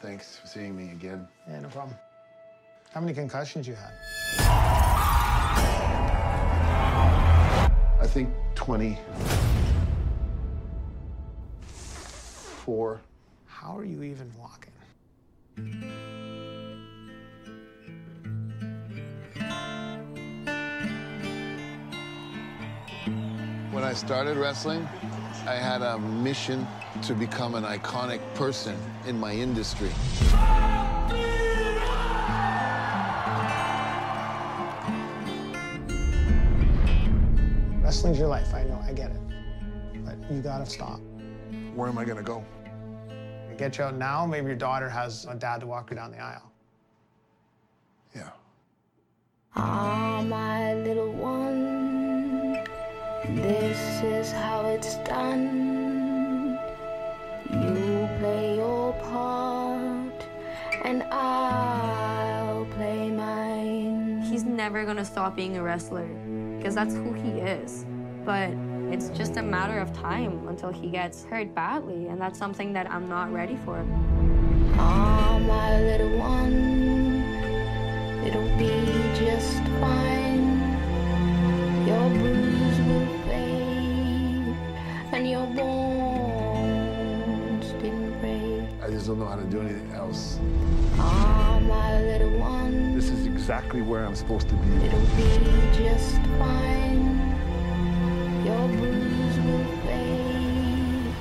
Thanks for seeing me again. Yeah, no problem. How many concussions you had? I think 20. Four. How are you even walking? When I started wrestling, I had a mission to become an iconic person in my industry. Wrestling's your life, I know, I get it. But you gotta stop. Where am I gonna go? You get you out now, maybe your daughter has a dad to walk her down the aisle. Yeah. This is how it's done. You play your part, and I'll play mine. He's never gonna stop being a wrestler because that's who he is. But it's just a matter of time until he gets hurt badly, and that's something that I'm not ready for. Ah, my little one, it'll be just fine. Your bruise will don't know how to do anything else. Ah, my little one, This is exactly where I'm supposed to be. it'll be just fine. Your bruise will fade.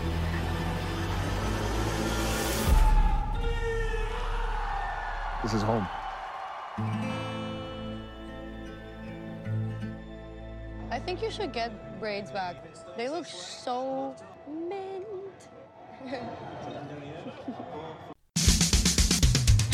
This is home. I think you should get braids back. They look so mint.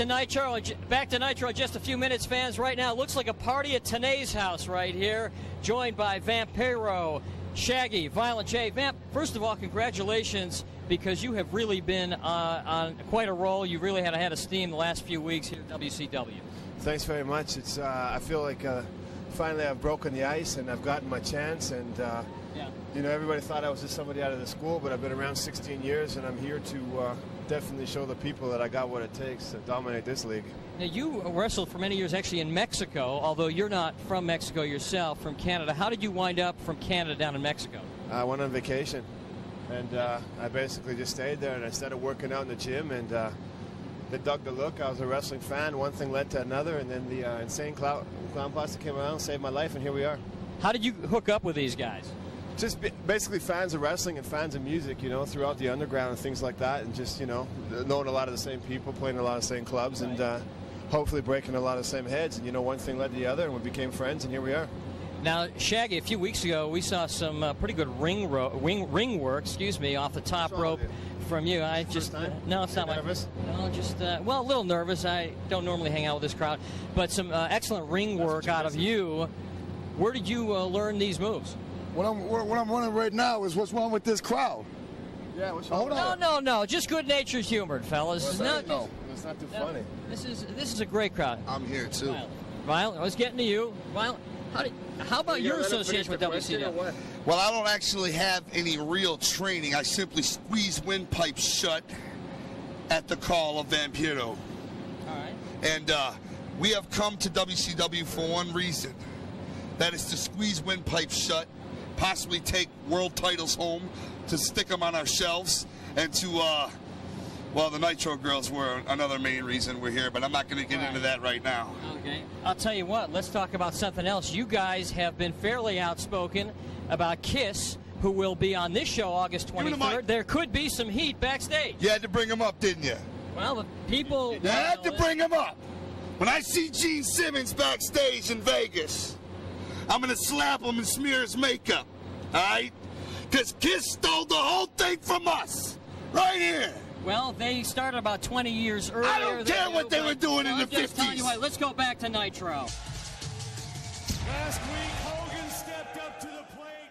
to Nitro, back to Nitro in just a few minutes, fans. Right now, looks like a party at Tenay's house right here, joined by Vampiro, Shaggy, Violent J. Vamp, first of all, congratulations because you have really been uh, on quite a roll. You really had a head of steam the last few weeks here at WCW. Thanks very much. It's uh, I feel like uh, finally I've broken the ice and I've gotten my chance. And uh, you know, everybody thought I was just somebody out of the school, but I've been around 16 years and I'm here to uh, definitely show the people that I got what it takes to dominate this league. Now, you wrestled for many years actually in Mexico, although you're not from Mexico yourself, from Canada. How did you wind up from Canada down in Mexico? I went on vacation, and uh, I basically just stayed there and I started working out in the gym and. Uh, that dug the look. I was a wrestling fan. One thing led to another, and then the uh, insane clown, clown Posse came around, saved my life, and here we are. How did you hook up with these guys? Just basically fans of wrestling and fans of music, you know, throughout the underground and things like that, and just you know, knowing a lot of the same people, playing a lot of the same clubs, and uh, hopefully breaking a lot of the same heads. And you know, one thing led to the other, and we became friends, and here we are. Now, Shaggy, a few weeks ago, we saw some uh, pretty good ring ro- ring, ring work, excuse me, off the top rope from you. I just no, it's not my nervous. No, just uh, well, a little nervous. I don't normally hang out with this crowd, but some uh, excellent ring work out of you. Where did you uh, learn these moves? What I'm what what I'm wondering right now is what's wrong with this crowd? Yeah, what's Hold No, no, no, just good-natured humored, fellas. What's no, that? No, it's not too funny. This is this is a great crowd. I'm here too. Violent. I was getting to you. Violent. How, did, how about You your gonna let him association with finish the question or WCW? Well, I don't actually have any real training. I simply squeeze windpipes shut at the call of Vampiro. All right. And uh, we have come to WCW for one reason. That is to squeeze windpipes shut, possibly take world titles home, to stick them on our shelves, and to, uh, well, the Nitro Girls were another main reason we're here, but I'm not going to get into that right now. Okay. I'll tell you what, let's talk about something else. You guys have been fairly outspoken about Kiss, who will be on this show August me the 23rd. There could be some heat backstage. You had to bring them up, didn't you? Well, the people. You had to bring them up. When I see Gene Simmons backstage in Vegas, I'm gonna slap him and smear his makeup. All right? Because Kiss stole the whole thing from us. Right here. Well, they started about 20 years earlier. I don't care you, what they were doing in I'm the just telling 50s. you what, let's go back to Nitro. Last week, Hogan stepped up to the plate.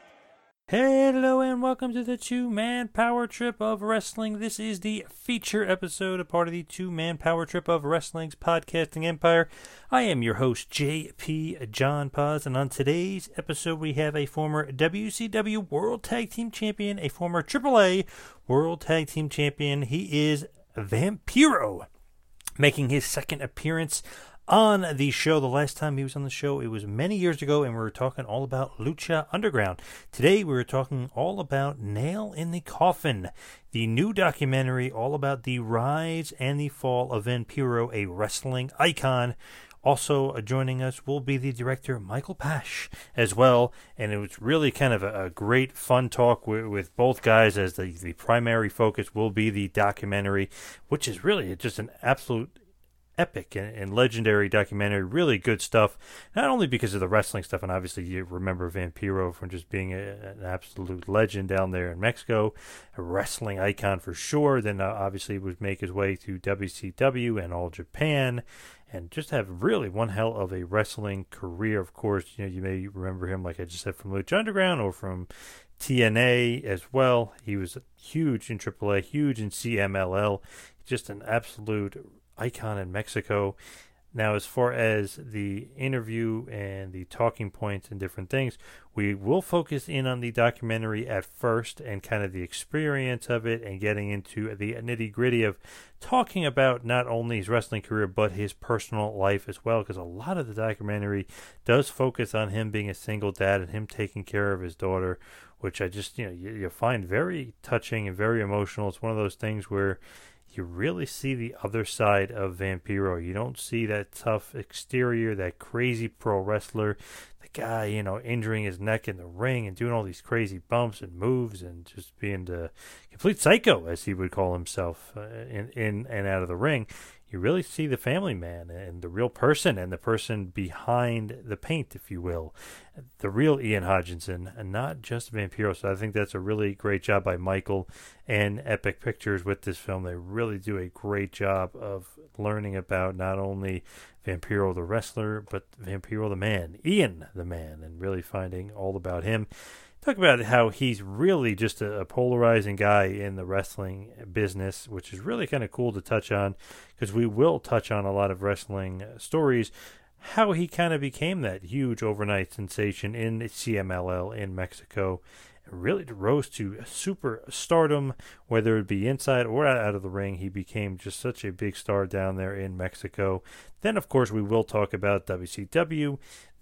Hello and welcome to the two man power trip of wrestling. This is the feature episode, a part of the two man power trip of wrestling's podcasting empire. I am your host, JP John Paz, and on today's episode, we have a former WCW World Tag Team Champion, a former AAA World Tag Team Champion. He is Vampiro, making his second appearance on the show. The last time he was on the show, it was many years ago, and we were talking all about Lucha Underground. Today, we were talking all about Nail in the Coffin, the new documentary all about the rise and the fall of Vampiro, a wrestling icon. Also uh, joining us will be the director Michael Paszt as well, and it was really kind of a, a great fun talk with, with both guys as the, the primary focus will be the documentary, which is really just an absolute epic and, and legendary documentary. Really good stuff. Not only because of the wrestling stuff, and obviously you remember Vampiro from just being a, an absolute legend down there in Mexico, a wrestling icon for sure. Then uh, obviously would make his way to WCW and All Japan. And just have really one hell of a wrestling career. Of course, you know you may remember him, like I just said, from Lucha Underground or from TNA as well. He was huge in AAA, huge in CMLL. Just an absolute icon in Mexico. Now, as far as the interview and the talking points and different things, we will focus in on the documentary at first and kind of the experience of it and getting into the nitty gritty of talking about not only his wrestling career but his personal life as well. Because a lot of the documentary does focus on him being a single dad and him taking care of his daughter, which I just, you know, you, you find very touching and very emotional. It's one of those things where you really see the other side of Vampiro. You don't see that tough exterior, that crazy pro wrestler, the guy, you know, injuring his neck in the ring and doing all these crazy bumps and moves and just being the complete psycho, as he would call himself, uh, in, in and out of the ring. You really see the family man and the real person and the person behind the paint, if you will. The real Ian Hodgkinson and not just Vampiro. So I think that's a really great job by Michael and Epic Pictures with this film. They really do a great job of learning about not only Vampiro the wrestler, but Vampiro the man, Ian the man, and really finding all about him. Talk about how he's really just a, a polarizing guy in the wrestling business, which is really kind of cool to touch on because we will touch on a lot of wrestling stories. How he kind of became that huge overnight sensation in CMLL in Mexico really rose to super stardom, whether it be inside or out of the ring. He became just such a big star down there in Mexico. Then, of course, we will talk about WCW,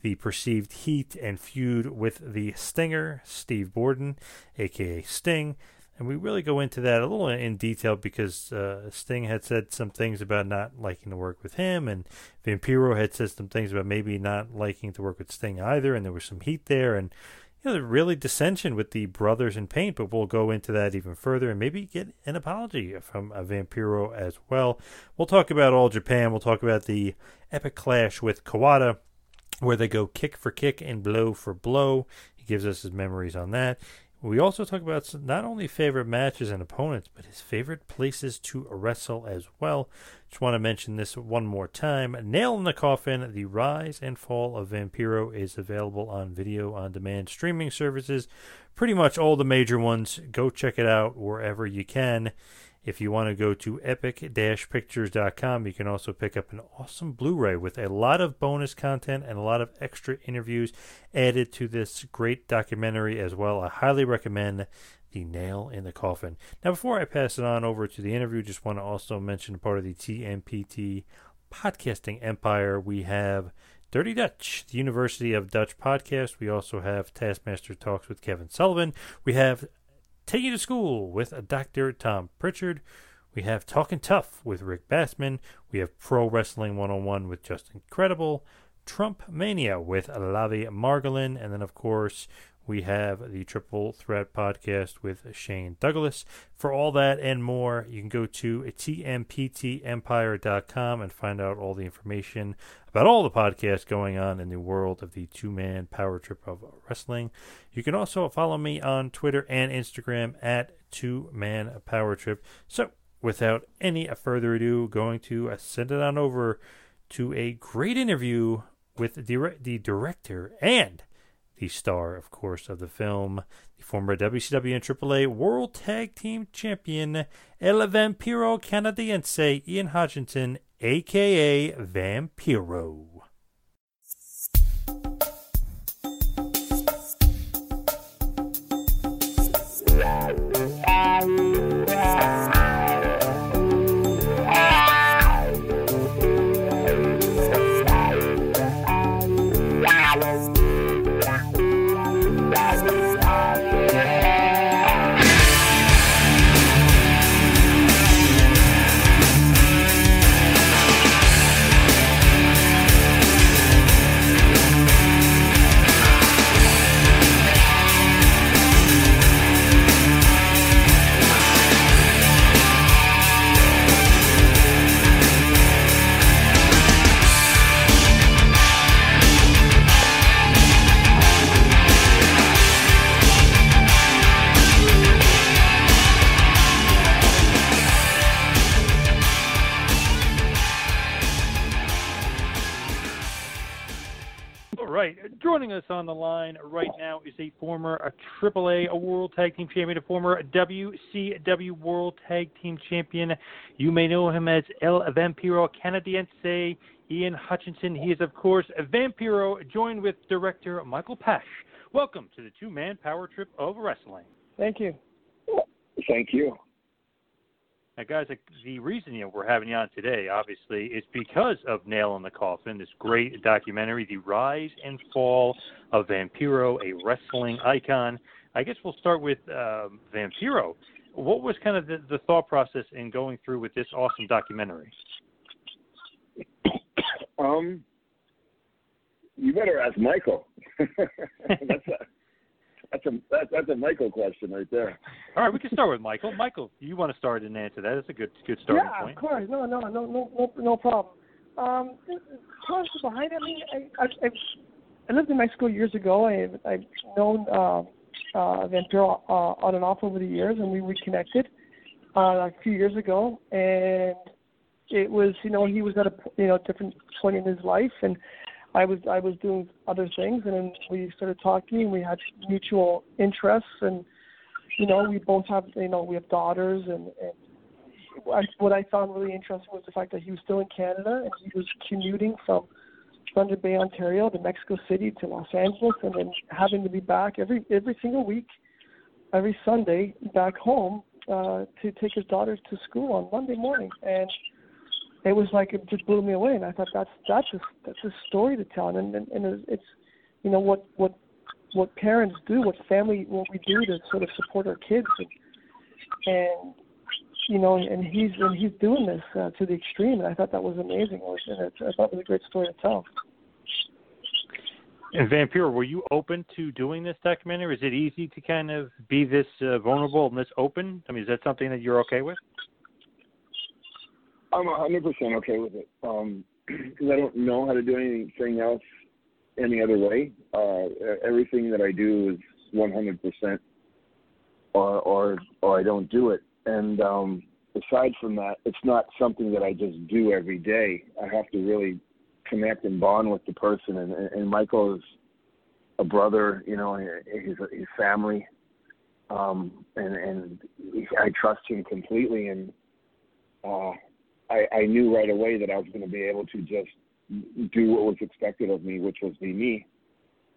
the perceived heat and feud with the Stinger, Steve Borden, aka Sting. And we really go into that a little in detail because uh, Sting had said some things about not liking to work with him, and Vampiro had said some things about maybe not liking to work with Sting either, and there was some heat there, and you know, really dissension with the brothers in paint. But we'll go into that even further and maybe get an apology from a Vampiro as well. We'll talk about All Japan. We'll talk about the epic clash with Kawada, where they go kick for kick and blow for blow. He gives us his memories on that. We also talk about not only favorite matches and opponents, but his favorite places to wrestle as well. Just want to mention this one more time. Nail in the Coffin, The Rise and Fall of Vampiro is available on video on demand streaming services. Pretty much all the major ones. Go check it out wherever you can. If you want to go to epic-pictures.com, you can also pick up an awesome Blu-ray with a lot of bonus content and a lot of extra interviews added to this great documentary as well. I highly recommend The Nail in the Coffin. Now, before I pass it on over to the interview, just want to also mention part of the TMPT podcasting empire. We have Dirty Dutch, the University of Dutch podcast. We also have Taskmaster Talks with Kevin Sullivan. We have Take You to School with Dr. Tom Prichard. We have Talking Tough with Rick Bassman. We have Pro Wrestling 101 with Justin Credible. Trump Mania with Lavie Margolin. And then, of course, we have the Triple Threat podcast with Shane Douglas. For all that and more, you can go to tmptempire.com and find out all the information about all the podcasts going on in the world of the two man power trip of wrestling. You can also follow me on Twitter and Instagram at two man power trip. So, without any further ado, going to send it on over to a great interview with the, the director and the star, of course, of the film, the former WCW and AAA World Tag Team Champion, El Vampiro Canadiense, Ian Hodgkinson, aka Vampiro. Joining us on the line right now is a former a AAA a World Tag Team Champion, a former WCW World Tag Team Champion. You may know him as El Vampiro Canadiense, Ian Hutchinson. He is, of course, Vampiro, joined with director Michael Paszt. Welcome to the two man power trip of wrestling. Thank you. Thank you. Now, guys, the reason you know, we're having you on today, obviously, is because of Nail in the Coffin, this great documentary, The Rise and Fall of Vampiro, a wrestling icon. I guess we'll start with um, Vampiro. What was kind of the, the thought process in going through with this awesome documentary? Um, you better ask Michael. That's a that's a that, that's a Michael question right there. All right, we can start with Michael. Michael, you want to start and answer that? That's a good good starting yeah, point. of course. No, no, no, no, no, no problem. Um, the process behind it. I mean, I, I, I, I lived in Mexico years ago. I I've known uh, uh, Vampiro uh, on and off over the years, and we reconnected uh, a few years ago. And it was, you know, he was at a you know different point in his life, and I was I was doing other things, and then we started talking. and We had mutual interests, and you know, we both have you know we have daughters, and, and I, what I found really interesting was the fact that he was still in Canada and he was commuting from Thunder Bay, Ontario, to Mexico City to Los Angeles, and then having to be back every every single week, every Sunday back home uh, to take his daughters to school on Monday morning, and it was like it just blew me away, and I thought that's that's a that's a story to tell, and and, and it's you know what what what parents do, what family what we do to sort of support our kids, and and you know, and he's and he's doing this uh, to the extreme, and I thought that was amazing. And it, I thought it was a great story to tell. And Vampiro, were you open to doing this documentary? Is it easy to kind of be this uh, vulnerable and this open? I mean, is that something that you're okay with? I'm 100% okay with it um, because I don't know how to do anything else any other way. Uh, everything that I do is 100%, or or or I don't do it. And um, aside from that, it's not something that I just do every day. I have to really connect and bond with the person. And, and Michael is a brother, you know, his his family, um, and and I trust him completely. And uh, I, I knew right away that I was going to be able to just do what was expected of me, which was be me,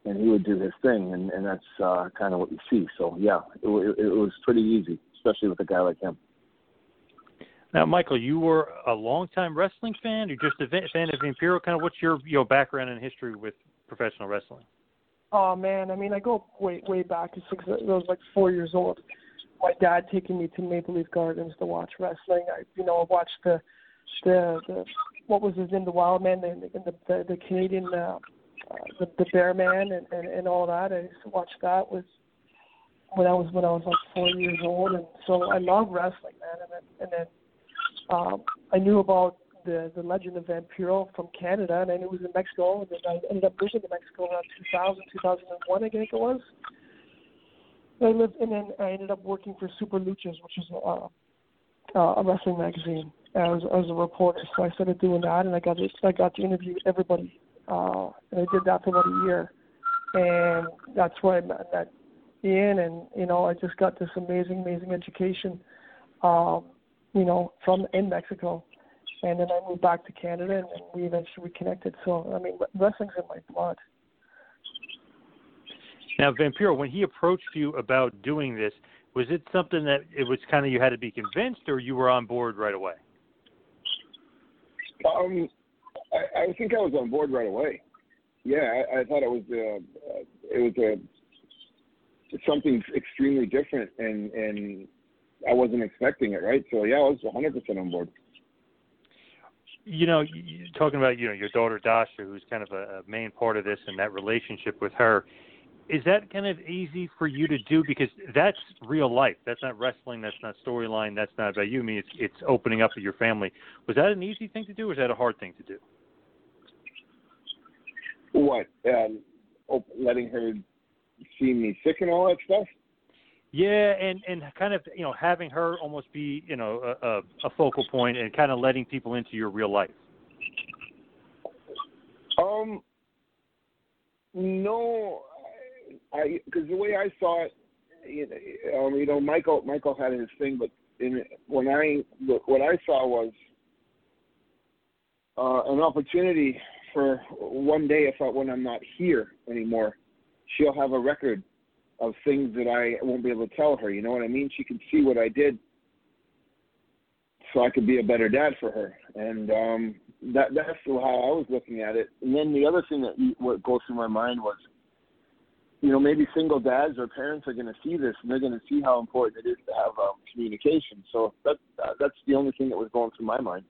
and he would do his thing, and and that's uh, kind of what you see. So yeah, it, it, it was pretty easy, especially with a guy like him. Now, Michael, you were a longtime wrestling fan, or just a fan of Vampiro? Kind of, what's your your background and history with professional wrestling? Oh man, I mean, I go way way back to six. I was like four years old. My dad taking me to Maple Leaf Gardens to watch wrestling. I, you know, I watched the the the what was his name, the Wild Man, and the the, the, the Canadian, uh, uh, the the Bear Man, and, and and all that. I used to watch that was when I was when I was like four years old, and so I love wrestling, man. And then and then um, I knew about the the legend of Vampiro from Canada, and knew it was in Mexico, and then I ended up moving to Mexico around 2000, 2001, I think it was. I lived, and then I ended up working for Super Luchas, which is a, uh, a wrestling magazine, as as a reporter. So I started doing that, and I got to, I got to interview everybody, uh, and I did that for about a year, and that's where I met, met Ian, and you know I just got this amazing, amazing education. Um, you know, from in Mexico. And then I moved back to Canada, and, and we eventually reconnected. So, I mean, wrestling's in my blood. Now, Vampiro, when he approached you about doing this, was it something that it was kind of you had to be convinced, or you were on board right away? Um, I, I think I was on board right away. Yeah, I, I thought it was uh, it was a something extremely different, and and I wasn't expecting it, right? So yeah, I was 100% on board. You know, talking about you know your daughter Dasha, who's kind of a, a main part of this, and that relationship with her. Is that kind of easy for you to do because that's real life? That's not wrestling. That's not storyline. That's not about you. I mean, it's it's opening up to your family. Was that an easy thing to do, or was that a hard thing to do? What? Um, letting her see me sick and all that stuff. Yeah, and and kind of you know having her almost be you know a, a, a focal point and kind of letting people into your real life. Um, no, I because the way I saw it, you know, um, you know, Michael Michael had his thing, but in when I what I saw was uh, an opportunity for one day if I, when I'm not here anymore, she'll have a record of things that I won't be able to tell her. You know what I mean? She can see what I did, so I could be a better dad for her. And um, that that's how I was looking at it. And then the other thing that what goes through my mind was, you know, maybe single dads or parents are going to see this and they're going to see how important it is to have um, communication. So that that's the only thing that was going through my mind.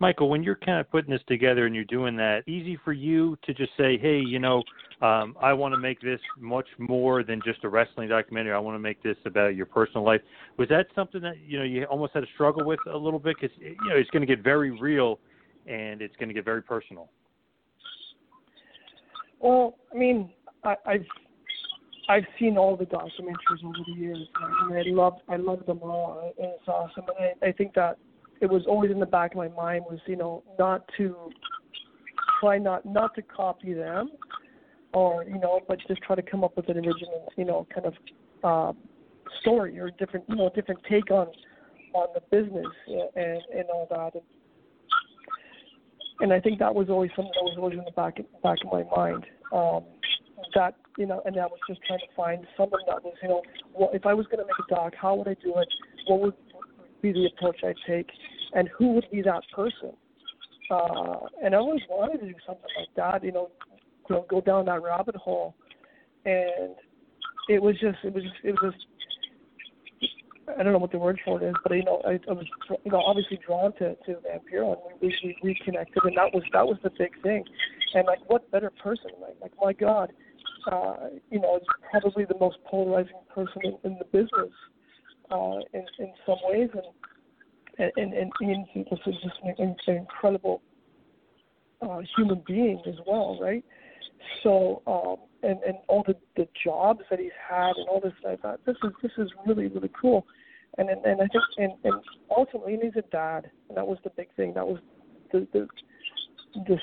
Michael, when you're kind of putting this together and you're doing that, easy for you to just say, hey, you know, um, I want to make this much more than just a wrestling documentary. I want to make this about your personal life. Was that something that you know you almost had to struggle with a little bit because you know it's going to get very real and it's going to get very personal. Well, I mean, I, I've I've seen all the documentaries over the years, and I love I love them all. It's awesome, and I, I think that it was always in the back of my mind was you know not to try not not to copy them or you know but just try to come up with an original you know kind of uh, story or different you know different take on on the business and and all that and, and I think that was always something that was always in the back back of my mind. Um that you know and I was just trying to find someone that was you know well if I was going to make a doc how would I do it? What would be the approach I take, and who would be that person. Uh, and I always wanted to do something like that, you know, know, go down that rabbit hole, and it was just, it was, it was just, I don't know what the word for it is, but you know, I, I was you know obviously drawn to to Vampiro, and we, we reconnected, and that was that was the big thing. And like, what better person? Like, like my God, uh, you know, is probably the most polarizing person in, in the business uh, in in some ways, and and and Ian was just an, an incredible uh, human being as well, right? So, um, and and all the the jobs that he's had and all this, I thought this is this is really really cool, and and, and I think and and ultimately he's a dad, and that was the big thing. That was the the this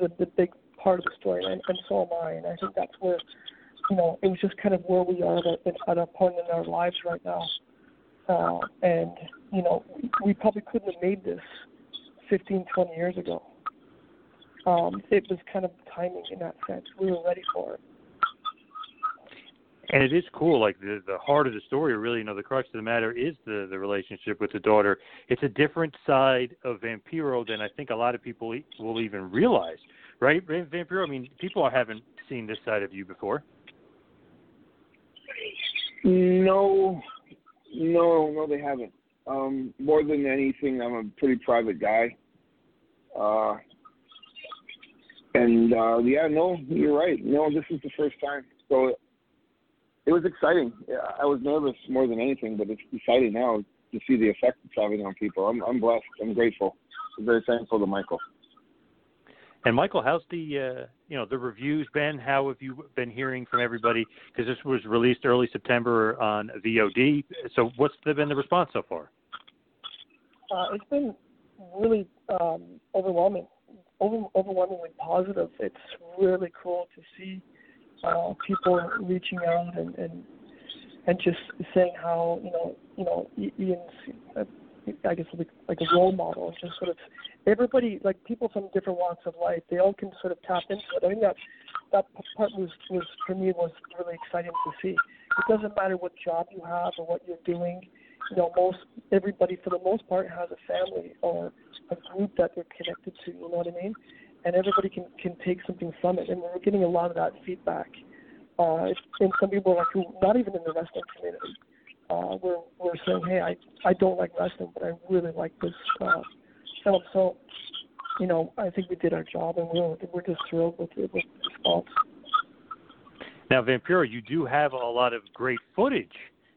the, the big part of the story, and, and so am I. And I think that's where you know it was just kind of where we are at, at a point in our lives right now, uh, and you know we probably couldn't have made this 15, 20 years ago um, it was kind of timing in that sense. We were ready for it. And it is cool. Like the the heart of the story, really, you know, the crux of the matter is the the relationship with the daughter. It's a different side of Vampiro than I think a lot of people will even realize, right? Vampiro. I mean, people haven't seen this side of you before. No, no, no, they haven't. Um, more than anything, I'm a pretty private guy. Uh, and uh, yeah, no, you're right. No, this is the first time, so it was exciting. I was nervous more than anything, but it's exciting now to see the effect it's having on people. I'm, I'm blessed. I'm grateful. I'm very thankful to Michael. And Michael, how's the uh, you know the reviews been? How have you been hearing from everybody? Because this was released early September on VOD. So what's been the response so far? Uh, it's been really um, overwhelming over, overwhelmingly positive. It's really cool to see uh, people reaching out and, and and just saying how you know you know Ian's uh, I guess like, like a role model. Just sort of everybody like people from different walks of life. They all can sort of tap into it. I think that that part was was for me was really exciting to see. It doesn't matter what job you have or what you're doing you know, most everybody for the most part has a family or a group that they're connected to. You know what I mean? And everybody can can take something from it, and we're getting a lot of that feedback. Uh, and some people like who not even in the wrestling community, uh, we're we're saying, hey, I I don't like wrestling, but I really like this uh, film. So, you know, I think we did our job, and we're we're just thrilled with, with the response. Now, Vampiro, you do have a lot of great footage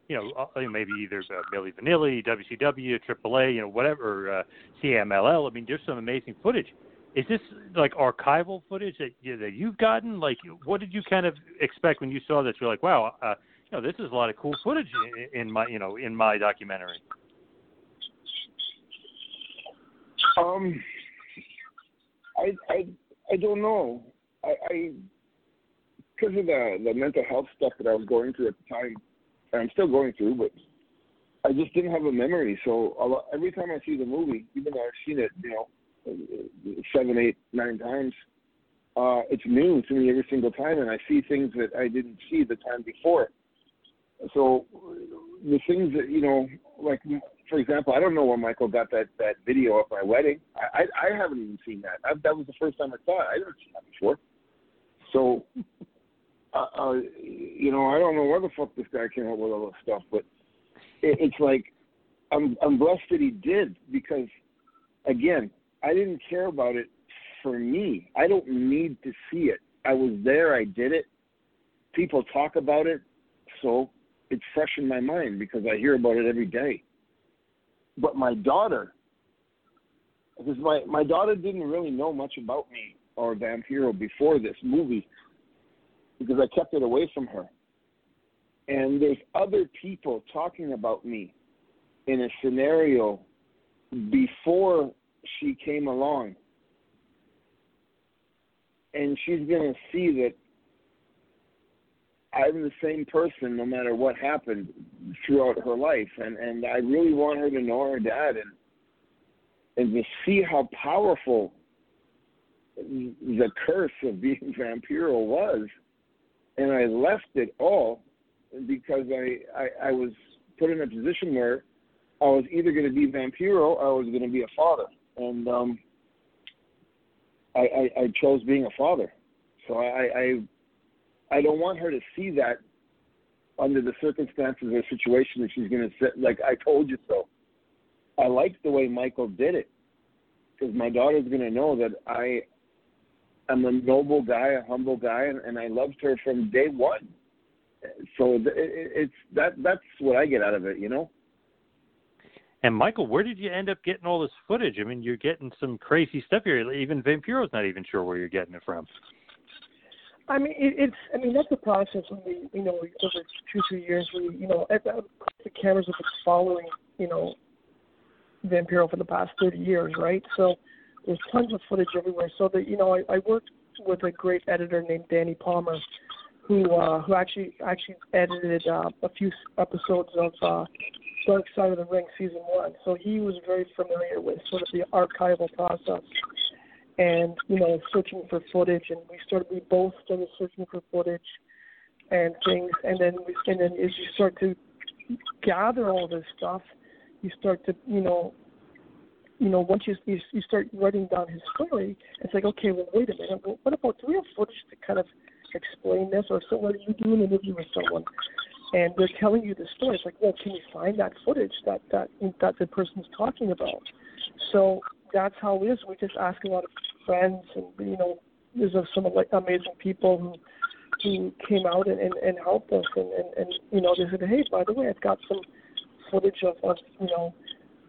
you know, uh, maybe either uh, Milli Vanilli, WCW, AAA, you know, whatever, uh, CMLL. I mean, there's some amazing footage. Is this like archival footage that you, that you've gotten? Like, what did you kind of expect when you saw this? You're like, wow, uh, you know, this is a lot of cool footage in, in my, you know, in my documentary. Um, I I I don't know. I, I because of the the mental health stuff that I was going through at the time and I'm still going through, but I just didn't have a memory. So lot, every time I see the movie, even though I've seen it, you know, seven, eight, nine times, uh, it's new to me every single time, and I see things that I didn't see the time before. So the things that you know, like for example, I don't know where Michael got that that video of my wedding. I I, I haven't even seen that. I, that was the first time I saw it. I didn't see that before. So uh, uh, you know, I don't know where the fuck this guy came up with all this stuff, but it, it's like I'm I'm blessed that he did because, again, I didn't care about it for me. I don't need to see it. I was there. I did it. People talk about it, so it's fresh in my mind because I hear about it every day. But my daughter, because my my daughter didn't really know much about me or Vampiro before this movie because I kept it away from her. And there's other people talking about me in a scenario before she came along. And she's going to see that I'm the same person no matter what happened throughout her life. And, and I really want her to know her dad and, and to see how powerful the curse of being Vampiro was and I left it all because I, I, I was put in a position where I was either going to be Vampiro or I was going to be a father, and um, I, I, I chose being a father. So I, I I don't want her to see that under the circumstances or situation that she's going to sit like I told you so. I like the way Michael did it because my daughter's going to know that I am a noble guy, a humble guy, and, and I loved her from day one. So it, it's that that's what I get out of it, you know. And Michael, where did you end up getting all this footage? I mean, you're getting some crazy stuff here. Even Vampiro's not even sure where you're getting it from. I mean, it, it's. I mean, that's the process. When we, you know, over two, three years, we, you know, the cameras have been following, you know, Vampiro for the past thirty years, right? So there's tons of footage everywhere. So that you know, I, I worked with a great editor named Danny Palmer, who uh, who actually actually edited uh, a few episodes of uh, Dark Side of the Ring season one. So he was very familiar with sort of the archival process and you know searching for footage. And we started we both started searching for footage and things. And then we and then as you start to gather all this stuff you start to you know you know once you you, you start writing down his story it's like okay well wait a minute. What about do we have footage to kind of explain this? Or so what do you do an interview with someone and they're telling you the story it's like well can you find that footage that that that the person's talking about so that's how it is. We just ask a lot of friends, and you know, there's some like amazing people who who came out and, and, and helped us, and, and and you know, they said, hey, by the way, I've got some footage of, of you know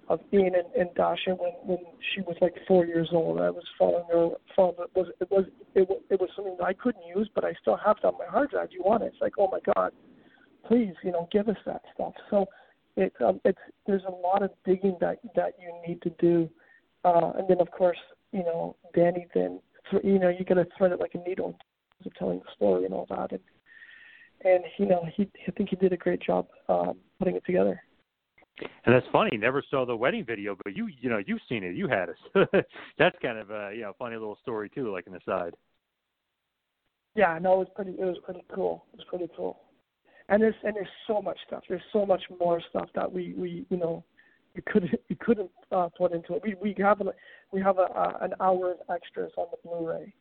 of Ian and, and Dasha when when she was like four years old. I was following her. Following it was it was it was, it was something that I couldn't use, but I still have it on my hard drive. You want it? It's like, oh my God, please, you know, give us that stuff. So it um, it's there's a lot of digging that that you need to do uh, and then, of course, you know, Danny then, you know, you got to thread it like a needle in terms of telling the story and all that. And, and you know, he, I think he did a great job uh, putting it together. And that's funny. Never saw the wedding video, but you, you know, you've seen it. You had us. that's kind of a, you know, funny little story too, like an aside. Yeah, no, it was pretty. It was pretty cool. It was pretty cool. And there's and there's so much stuff. There's so much more stuff that we we you know we couldn't we couldn't uh, put into it. We we have a, we have a, uh, an hour of extras on the Blu-ray.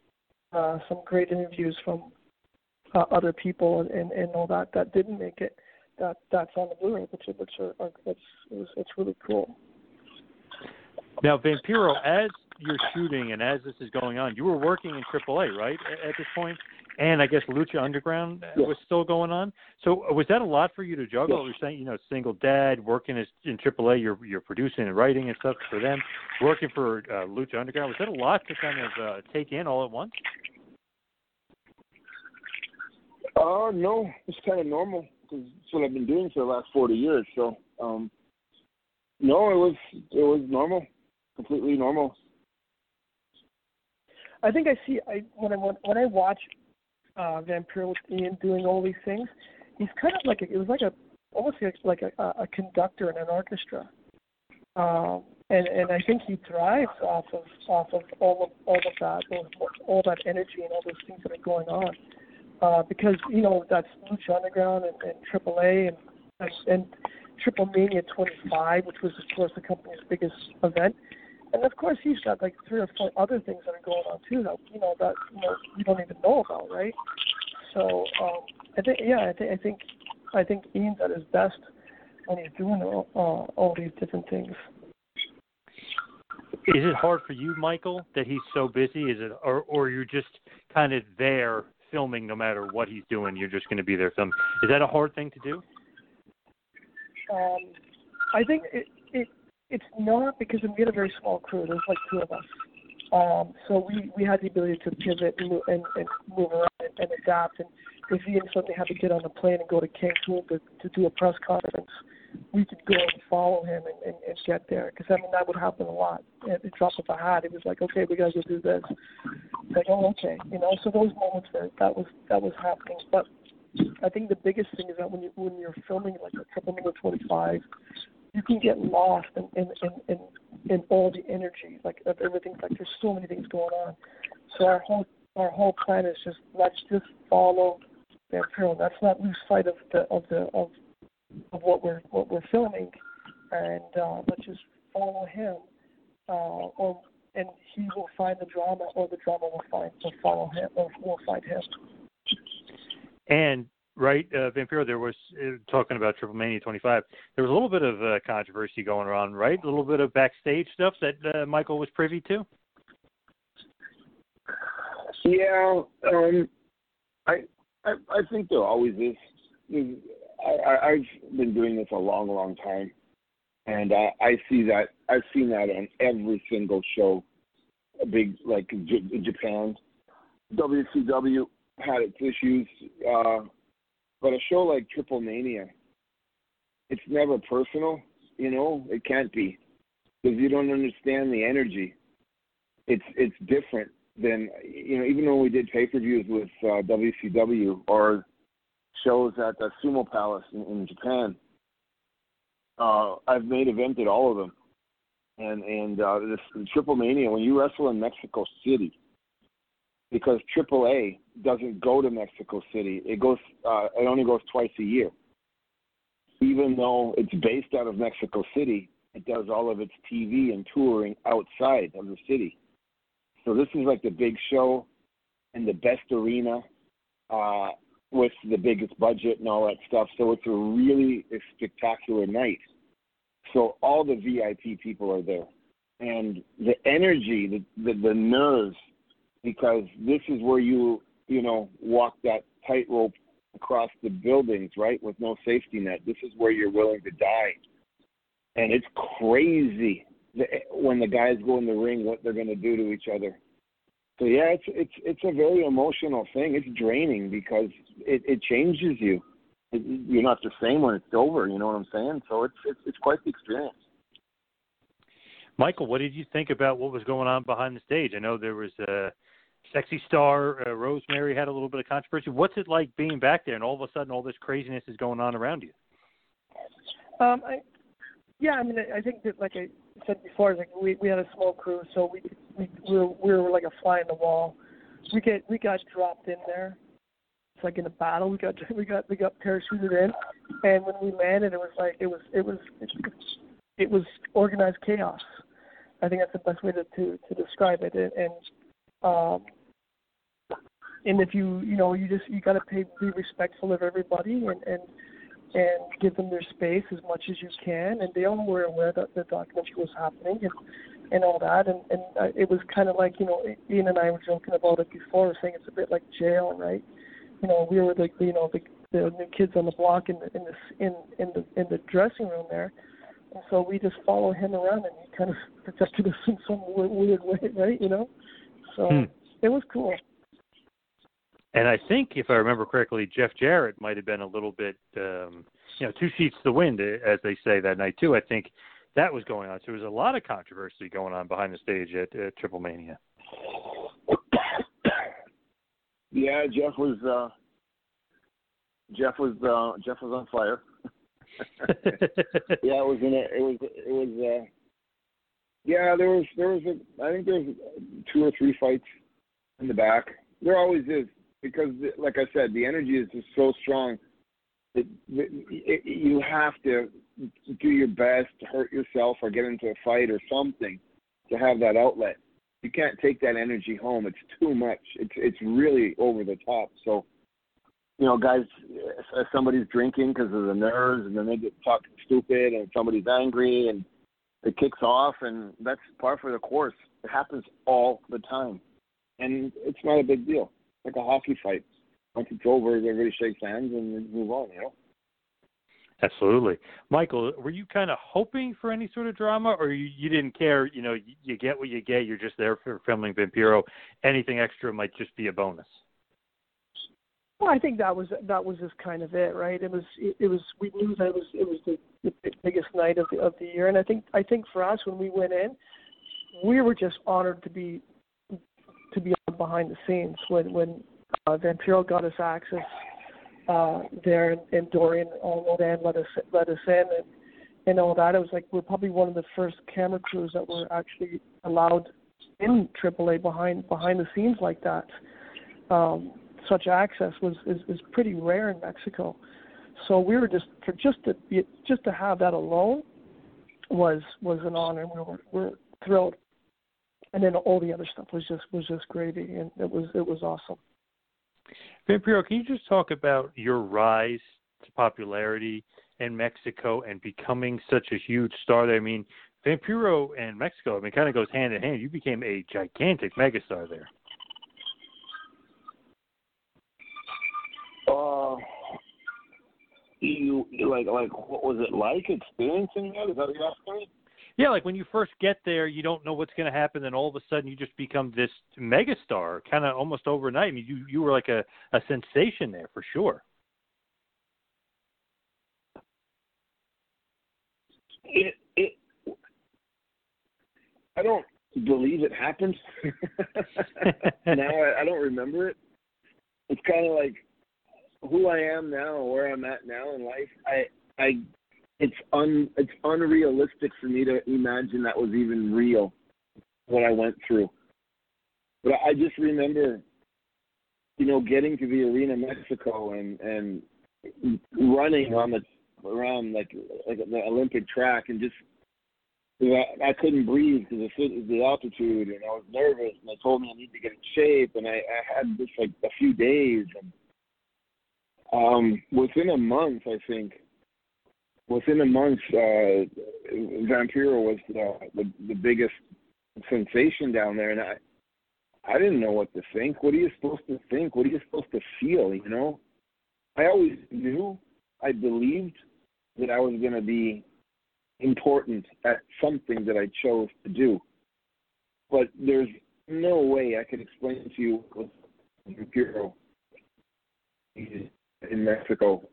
Uh, some great interviews from uh, other people and, and, and all that that didn't make it. That that's on the Blu-ray, which which are, are it's, it's really cool. Now, Vampiro, as you're shooting and as this is going on, you were working in AAA, right, at this point? And I guess Lucha Underground yeah. was still going on. So uh, was that a lot for you to juggle? Yeah. You're saying, you know, single dad, working as, in AAA, you're you're producing and writing and stuff for them, working for uh, Lucha Underground. Was that a lot to kind of uh, take in all at once? Uh, no, it's kind of normal because it's what I've been doing for the last forty years. So, um, no, it was it was normal, completely normal. I think I see. I when I when I watch uh, Vampiro with Ian doing all these things. He's kind of like a, it was like a almost like, a, a conductor in an orchestra, um, and and I think he thrives off of off of all of all of that all that energy and all those things that are going on. Uh, because you know that's Lucha Underground and, and AAA and and Triple Mania 25, which was of course the company's biggest event. And of course, he's got like three or four other things that are going on too that you know that you know we don't even know about, right? So um, I think, yeah, I think I think I think Ian's at his best when he's doing all, uh, all these different things. Is it hard for you, Michael, that he's so busy? Is it, or or you're just kind of there filming no matter what he's doing? You're just going to be there filming. Is that a hard thing to do? Um, I think it it's not because we had a very small crew. There's like two of us. Um, so we, we had the ability to pivot and and, and move around and, and adapt. And if Ian suddenly had to get on a plane and go to Cancun to, to do a press conference, we could go and follow him and, and, and get there. Because I mean that would happen a lot. At the drop of a hat, it was like, okay, we gotta go do this. Like, oh, okay, you know. So those moments where that was that was happening. But I think the biggest thing is that when you when you're filming like a Triple Mania 25, you can get lost in in in in, in all the energy like of everything. Like there's so many things going on. So our whole our whole plan is just let's just follow their film. Let's not lose sight of the of the of of what we're what we're filming, and uh, let's just follow him, uh, or and he will find the drama, or the drama will find will follow him, or will find him. And right, uh, Vampiro, there was uh, talking about Triple Mania 25. There was a little bit of uh, controversy going on, right? A little bit of backstage stuff that uh, Michael was privy to. Yeah, um, I, I I think there always is. I, I, I've been doing this a long, long time, and uh, I see that. I've seen that on every single show. A big like J- Japan, WCW had its issues, uh, but a show like Triple Mania, it's never personal. You know, it can't be because you don't understand the energy. It's it's different than you know. Even when we did pay per views with uh, WCW or shows at the Sumo Palace in, in Japan, uh, I've made evented all of them. And and uh, this Triple Mania when you wrestle in Mexico City, because AAA doesn't go to Mexico City. It goes. Uh, it only goes twice a year. Even though it's based out of Mexico City, it does all of its TV and touring outside of the city. So this is like the big show and the best arena uh, with the biggest budget and all that stuff. So it's a really spectacular night. So all the VIP people are there, and the energy, the the, the nerves, because this is where you you know walk that tightrope across the buildings, right, with no safety net. This is where you're willing to die, and it's crazy when the guys go in the ring what they're going to do to each other. So yeah, it's it's it's a very emotional thing. It's draining because it, it changes you. It, you're not the same when it's over. You know what I'm saying? So it's it's it's quite the experience. Michael, what did you think about what was going on behind the stage? I know there was a Sexy Star, uh, Rosemary had a little bit of controversy. What's it like being back there and all of a sudden all this craziness is going on around you? Um, I, yeah, I mean, I, think that like I said before, like we we had a small crew, so we we we were, we were like a fly in the wall. We get we got dropped in there. It's like in a battle. We got we got we got parachuted in, and when we landed, it was like it was it was it, it was organized chaos. I think that's the best way to to, to describe it. And, and um, and if you you know you just you got to pay be respectful of everybody and and and give them their space as much as you can. And they all were aware that the documentary was happening and and all that. And and uh, it was kind of like you know Ian and I were joking about it before, saying it's a bit like jail, right? You know, we were like you know the the new kids on the block in the in the in in the in the dressing room there. And so we just follow him around, and he kind of protected us in some weird way, right? You know, so Hmm. it was cool. And I think, if I remember correctly, Jeff Jarrett might have been a little bit, um, you know, two sheets to the wind, eh, as they say that night too. I think that was going on. So there was a lot of controversy going on behind the stage at, at Triple Mania. Yeah, Jeff was uh Jeff was uh Jeff was on fire. yeah, it was in a it was it was uh yeah, there was there was a I think there was two or three fights in the back. There always is because like I said, the energy is just so strong that you have to do your best to hurt yourself or get into a fight or something to have that outlet. You can't take that energy home. It's too much. It's it's really over the top. So, you know, guys, if somebody's drinking because of the nerves, and then they get talking stupid, and somebody's angry, and it kicks off, and that's par for the course. It happens all the time, and it's not a big deal. Like a hockey fight. Once it's over, everybody shakes hands and move on. You know. Absolutely, Michael. Were you kind of hoping for any sort of drama, or you, you didn't care? You know, you, you get what you get. You're just there for filming Vampiro. Anything extra might just be a bonus. Well, I think that was that was just kind of it, right? It was it, it was we knew that it was it was the, the biggest night of the of the year, and I think I think for us when we went in, we were just honored to be to be on behind the scenes when when uh, Vampiro got us access uh, there, and, and Dorian Almodan let us let us in, and and all that. It was like we're probably one of the first camera crews that were actually allowed in AAA behind behind the scenes like that. Um, such access was is, is pretty rare in Mexico. So we were just for just to just to have that alone was was an honor. We were we're thrilled, and then all the other stuff was just was just gravy, and it was it was awesome. Vampiro, can you just talk about your rise to popularity in Mexico and becoming such a huge star there? I mean, Vampiro and Mexico, I mean, kind of goes hand in hand. You became a gigantic megastar there. Uh, you you like like what was it like experiencing that? Is that what you're asking me? Yeah, like when you first get there, you don't know what's going to happen, and all of a sudden you just become this megastar, kind of almost overnight. I mean, you you were like a a sensation there for sure. It it I don't believe it happened. now I, I don't remember it. It's kind of like who I am now, where I'm at now in life. I I it's un it's unrealistic for me to imagine that was even real what I went through. But I just remember, you know, getting to the arena Mexico and and running on the around like like the Olympic track and just I, I couldn't breathe because of the altitude and I was nervous and they told me I need to get in shape and I, I had just like a few days and um within a month I think within a month, uh, Vampiro was the, the the biggest sensation down there, and I I didn't know what to think. What are you supposed to think? What are you supposed to feel? You know, I always knew, I believed that I was going to be important at something that I chose to do, but there's no way I could explain to you what Vampiro in Mexico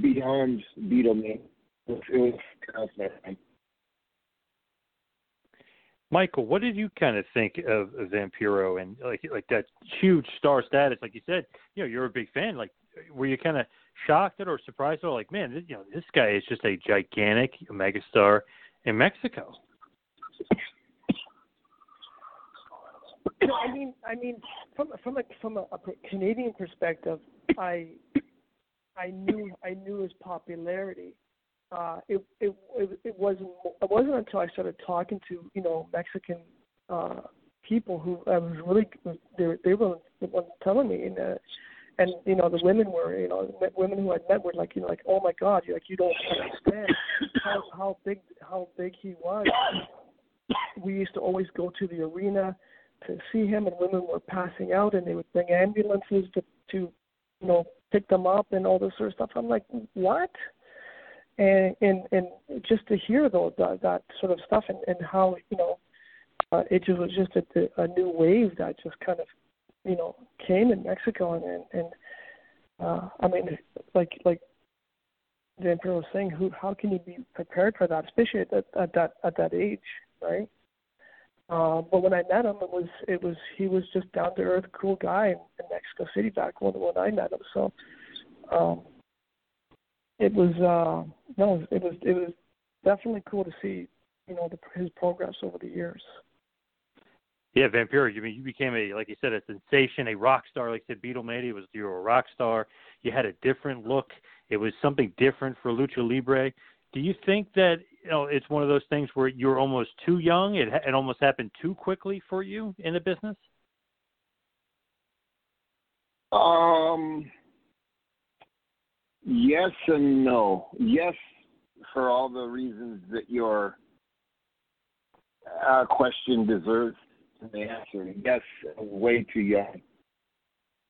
beyond Beatlemania. It was, it was Michael, what did you kind of think of, of Vampiro and like like that huge star status? Like you said, you know, you're a big fan. Like, were you kind of shocked at or surprised? Or like, man, this, you know, this guy is just a gigantic megastar in Mexico. I mean, I mean, from from a from a, a Canadian perspective, I I knew I knew his popularity. Uh, it, it it wasn't it wasn't until I started talking to you know Mexican uh, people who I was really they were, they were the ones telling me and uh, and you know the women were you know women who I met were like you know like oh my god you like you don't understand how how big how big he was. We used to always go to the arena to see him, and women were passing out, and they would bring ambulances to to you know pick them up and all this sort of stuff. I'm like, what? And and and just to hear though that, that sort of stuff and, and how you know uh, it just was just a, a new wave that just kind of you know came in Mexico and and, and uh, I mean like like Vampiro was saying, who how can you be prepared for that, especially at, at that at that age, right? Uh, but when I met him, it was it was he was just down to earth, cool guy in, in Mexico City back when when I met him. So um, it was uh, no, it was it was definitely cool to see you know the, his progress over the years. Yeah, Vampiro, you mean you became a like you said a sensation, a rock star. Like you said, Beatlemania was you were a rock star. You had a different look. It was something different for lucha libre. Do you think that you know it's one of those things where you're almost too young? It it almost happened too quickly for you in the business. Um. Yes and no. Yes, for all the reasons that your uh, question deserves an answer. Yes, way too young.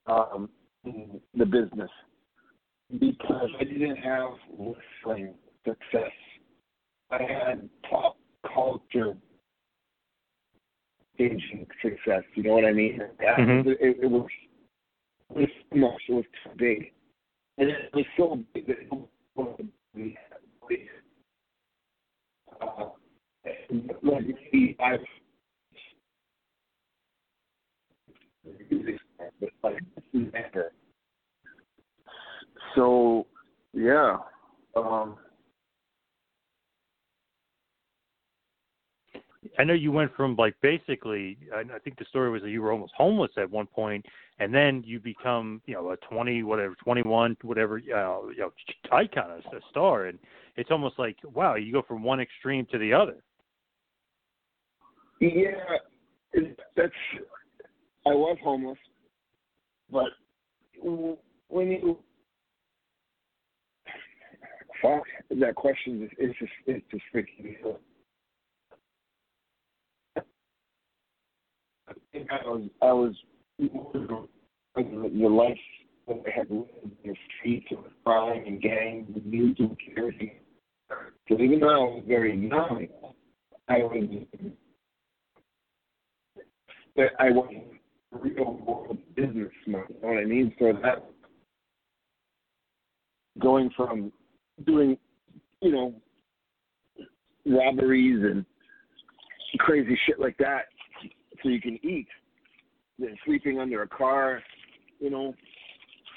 Um, the business because I didn't have wrestling success. I had pop culture aging success. You know what I mean? Mm-hmm. It, it, was it was too much. It was too big, and it was so big that it was uh, like I've but like never. So yeah. Um I know you went from like basically. I think the story was that you were almost homeless at one point, and then you become you know a twenty whatever twenty one whatever uh, you know icon a star, and it's almost like wow you go from one extreme to the other. Yeah, that's. I was homeless. but when you fuck that question, is it's just it's just freaking. Think I was I was the life that I had lived the streets of crime and gangs and music and everything. So even though I was very young, I was that I was real world businessman. You know what I mean? So that going from doing, you know, robberies and crazy shit like that so you can eat, then sleeping under a car, you know,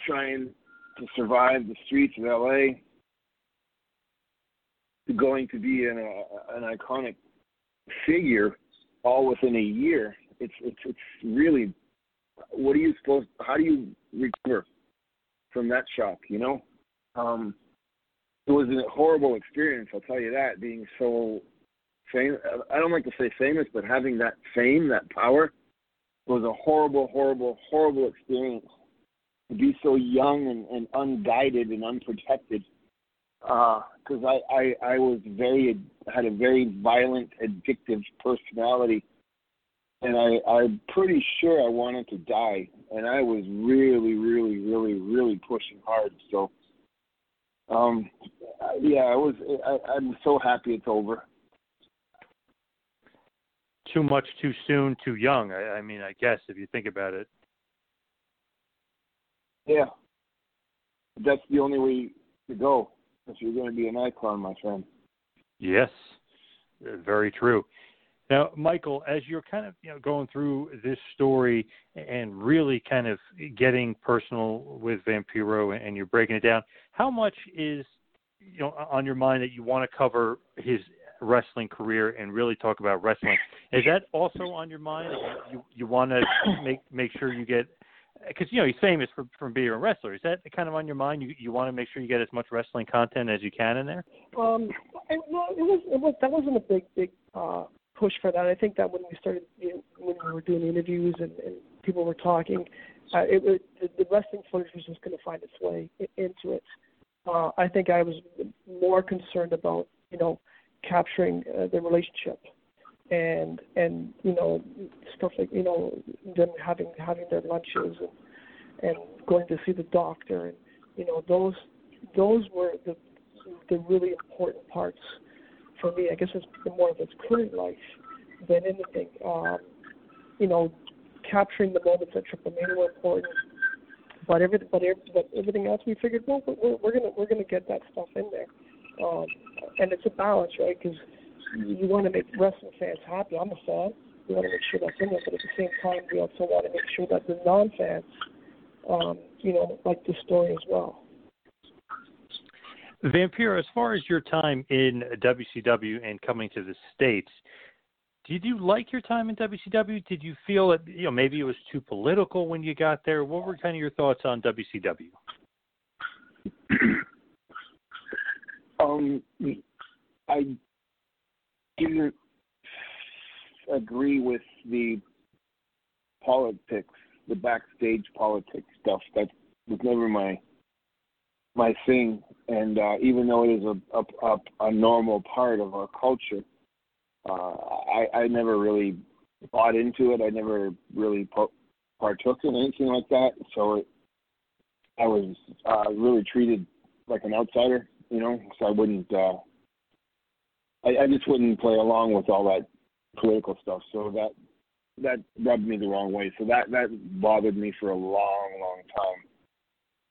trying to survive the streets of LA, going to be an, uh, an iconic figure all within a year. It's it's it's really what are you supposed how do you recover from that shock, you know? Um it was a horrible experience, I'll tell you that, being so famous I don't like to say famous, but having that fame, that power was a horrible, horrible, horrible experience. To be so young and, and unguided and unprotected because uh, I, I I was very had a very violent, addictive personality, and I I'm pretty sure I wanted to die, and I was really, really, really, really pushing hard. So, um, yeah, I was. I, I'm so happy it's over. Too much, too soon, too young. I, I mean, I guess if you think about it. Yeah, that's the only way to go if you're going to be an icon, my friend. Yes, uh, very true. Now, Michael, as you're kind of you know going through this story and really kind of getting personal with Vampiro and you're breaking it down, how much is you know on your mind that you want to cover his wrestling career and really talk about wrestling? Is that also on your mind? You you want to make make sure you get because you know he's famous for from being a wrestler. Is that kind of on your mind? You you want to make sure you get as much wrestling content as you can in there. Um, and, well, it was it was that wasn't a big big uh, push for that. I think that when we started you know, when we were doing the interviews and, and people were talking, uh, it was the, the wrestling footage was just going to find its way into it. Uh, I think I was more concerned about you know capturing uh, the relationship and and you know stuff like you know them having having their lunches and and going to see the doctor and you know those those were the the really important parts for me. I guess it's more of its current life than anything. Um, you know, capturing the moments at Triple Mania were important, but everything but, every, but everything else we figured, well, we're, we're gonna we're gonna get that stuff in there, um, and it's a balance, right? Because you want to make wrestling fans happy. I'm a fan. We want to make sure that's in there, but at the same time, we also want to make sure that the non-fans, um, you know, like the story as well. Vampiro, as far as your time in WCW and coming to the states, did you like your time in WCW? Did you feel that you know maybe it was too political when you got there? What were kind of your thoughts on WCW? um, I didn't agree with the politics, the backstage politics stuff. That was never my my thing. And uh, even though it is a, a a, a normal part of our culture, uh, I, I never really bought into it. I never really po- partook in anything like that. So it, I was uh, really treated like an outsider, you know. So I wouldn't. Uh, I, I just wouldn't play along with all that political stuff. So that that rubbed me the wrong way. So that that bothered me for a long, long time.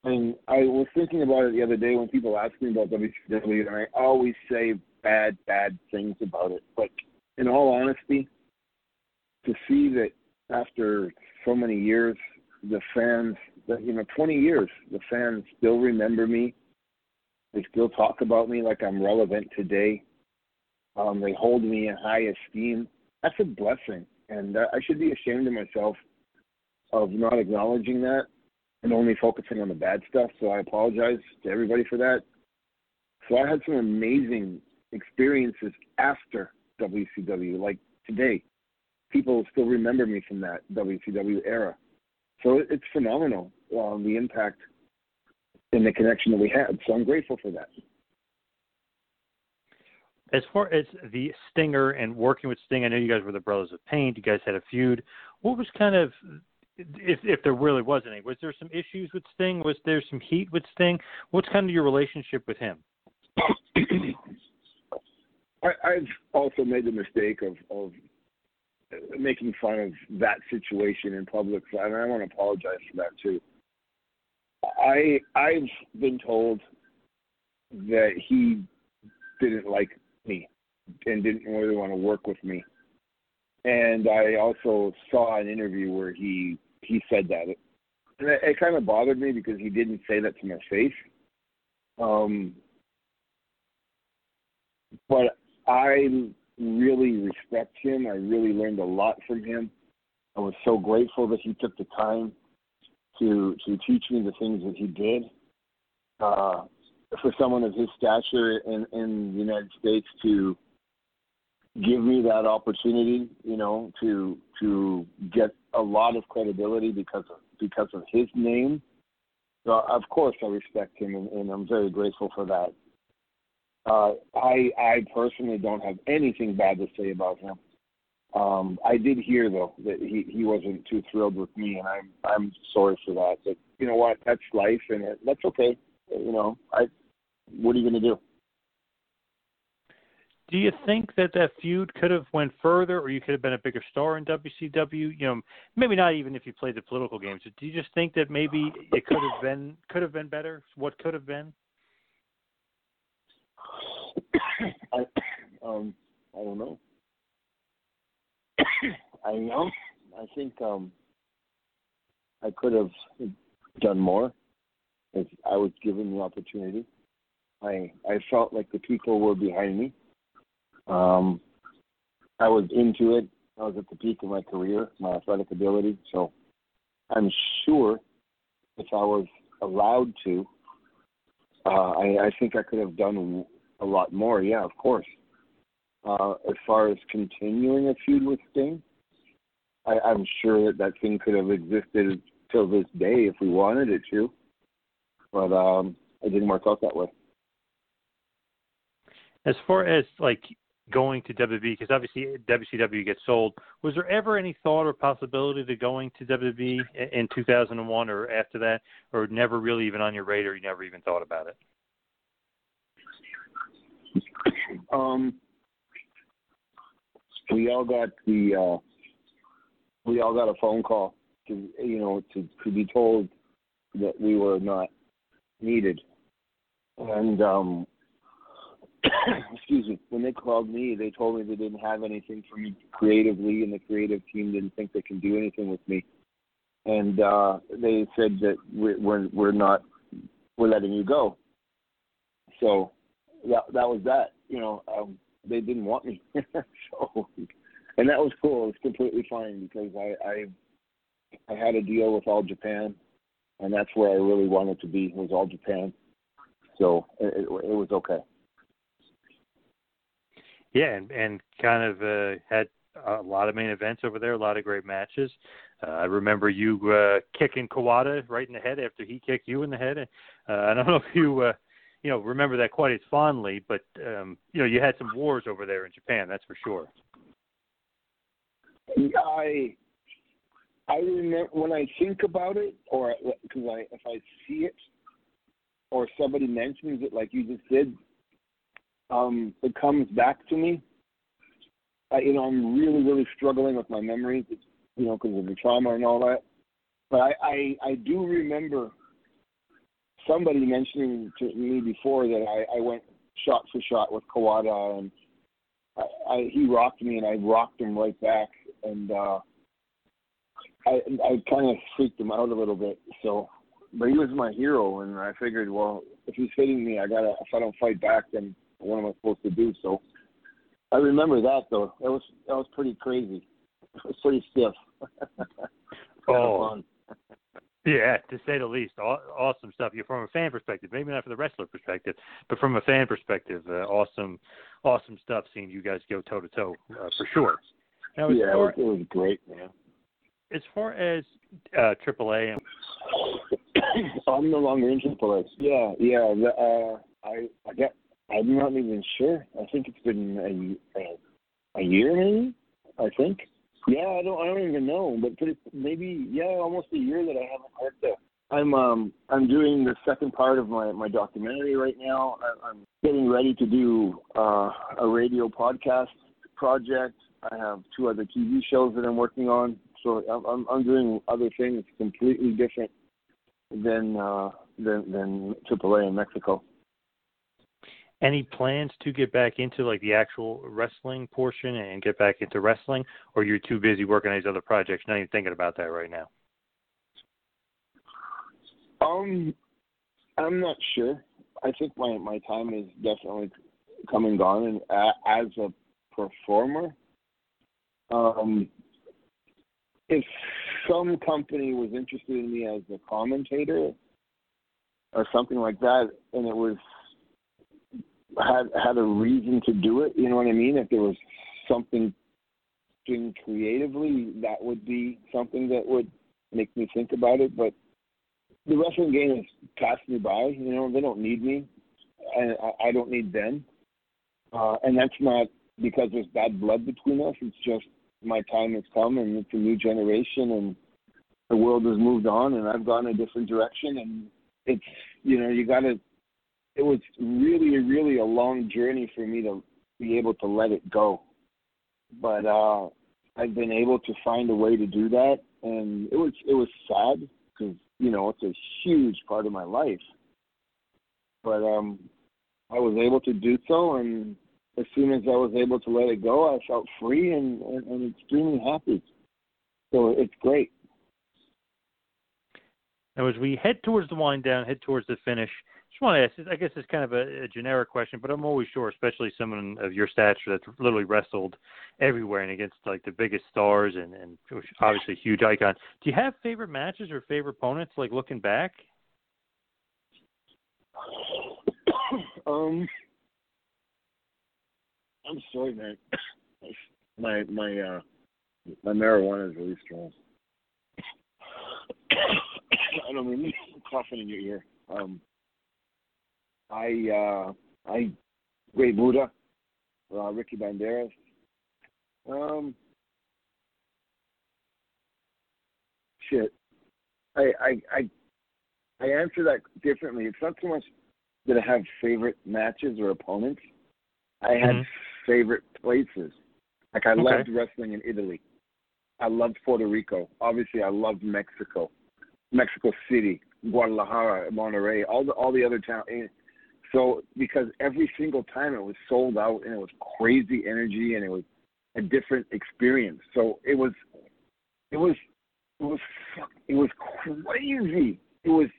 And I was thinking about it the other day when people ask me about WCW, and I always say bad, bad things about it. But in all honesty, to see that after so many years, the fans, that you know, 20 years, the fans still remember me. They still talk about me like I'm relevant today. Um, they hold me in high esteem. That's a blessing, and uh, I should be ashamed of myself of not acknowledging that and only focusing on the bad stuff. So I apologize to everybody for that. So I had some amazing experiences after WCW, like today. People still remember me from that WCW era. so it's phenomenal um, the impact and the connection that we had. So I'm grateful for that. As far as the Stinger and working with Sting, I know you guys were the Brothers of Pain. You guys had a feud. What was kind of, if if there really was any, was there some issues with Sting? Was there some heat with Sting? What's kind of your relationship with him? I, I've also made the mistake of, of making fun of that situation in public, and I want to apologize for that too. I I've been told that he didn't like me and didn't really want to work with me, and I also saw an interview where he he said that, and it, it kind of bothered me because he didn't say that to my face. Um, but I really respect him. I really learned a lot from him. I was so grateful that he took the time to to teach me the things that he did. Uh, for someone of his stature in in the United States to give me that opportunity, you know, to to get a lot of credibility because of because of his name. So of course I respect him and, and I'm very grateful for that. Uh, I I personally don't have anything bad to say about him. Um, I did hear though that he he wasn't too thrilled with me, and I'm I'm sorry for that. But you know what? That's life, and it, that's okay. You know, I what are you going to do? Do you think that that feud could have went further, or you could have been a bigger star in WCW? You know, maybe not even if you played the political games. But do you just think that maybe it could have been could have been better? What could have been? I um I don't know. I know. I think um I could have done more if I was given the opportunity. I I felt like the people were behind me. Um I was into it. I was at the peak of my career, my athletic ability. So I'm sure if I was allowed to, uh, I, I think I could have done a lot more. Yeah, of course. Uh, as far as continuing a feud with Sting, I, I'm sure that that thing could have existed till this day if we wanted it to, but um, it didn't work out that way. As far as like going to WWE, because obviously WCW gets sold, was there ever any thought or possibility to going to WWE in 2001 or after that, or never really even on your radar? You never even thought about it. Um, we all got the uh, we all got a phone call to you know to to be told that we were not needed, and um, excuse me, when they called me, they told me they didn't have anything for me creatively, and the creative team didn't think they can do anything with me, and uh, they said that we're we're, we're not we're letting you go. So that that was that. You know, um, they didn't want me, so and that was cool. It was completely fine because I I I had a deal with All Japan, and that's where I really wanted to be was All Japan. So it, it, it was okay. Yeah, and and kind of uh, had a lot of main events over there, a lot of great matches. Uh, I remember you uh, kicking Kawada right in the head after he kicked you in the head. Uh, I don't know if you uh, you know remember that quite as fondly, but um, you know you had some wars over there in Japan, that's for sure. I I remember when I think about it, or because I if I see it, or somebody mentions it like you just did, um, it comes back to me. I, you know, I'm really really struggling with my memories, you know, because of the trauma and all that. But I, I I do remember somebody mentioning to me before that I, I went shot for shot with Kawada and I, I he rocked me and I rocked him right back and uh I I kind of freaked him out a little bit. So, but he was my hero, and I figured, well, if he's hitting me, I gotta. If I don't fight back, then what am I supposed to do? So, I remember that though. That was that was pretty crazy. It was pretty stiff. oh, yeah, to say the least. Awesome stuff. You're from a fan perspective, maybe not from the wrestler perspective, but from a fan perspective, uh, awesome, awesome stuff. Seeing you guys go toe to toe for sure. Now, yeah, it was, it was great, man. as far as uh, AAA, I'm no longer in AAA. Yeah, yeah. The, uh, I I get. I'm not even sure. I think it's been a, a a year, maybe. I think. Yeah, I don't. I don't even know, but pretty, maybe yeah, almost a year that I haven't heard that. I'm um I'm doing the second part of my my documentary right now. I, I'm getting ready to do uh, a radio podcast project. I have two other TV shows that I'm working on. So I'm I'm, I'm doing other things completely different than uh, than than AAA in Mexico. any plans to get back into like the actual wrestling portion and get back into wrestling, or you're too busy working on these other projects, not even thinking about that right now? Um, I'm not sure. I think my my time is definitely come and gone, and uh, as a performer, um, if some company was interested in me as a commentator or something like that, and it was had had a reason to do it, you know what I mean? If there was something doing creatively, that would be something that would make me think about it. But the wrestling game has passed me by. You know, they don't need me, and I, I don't need them. Uh, and that's not because there's bad blood between us. It's just my time has come, and it's a new generation, and the world has moved on, and I've gone a different direction. And it's you know, you got to. It was really, really a long journey for me to be able to let it go, but uh, I've been able to find a way to do that, and it was it was sad because you know it's a huge part of my life. But um, I was able to do so, and as soon as I was able to let it go, I felt free and, and, and extremely happy. So it's great. Now, as we head towards the wind down, head towards the finish, just want to ask. I guess it's kind of a, a generic question, but I'm always sure, especially someone of your stature that's literally wrestled everywhere and against like the biggest stars and and obviously a huge icon. Do you have favorite matches or favorite opponents? Like looking back, um, I'm sorry, man. My my uh my marijuana is really strong. I don't mean coughing in your ear. Um, I uh I Great Muta, uh, Ricky Banderas. Um, shit. I I I I answer that differently. It's not so much that I have favorite matches or opponents. I had Mhm. Favorite places. Like I Okay. loved wrestling in Italy. I loved Puerto Rico. Obviously, I loved Mexico, Mexico City, Guadalajara, Monterrey, all the all the other towns. Eh. So because every single time it was sold out and it was crazy energy and it was a different experience. So it was, it was, it was, it was crazy. It was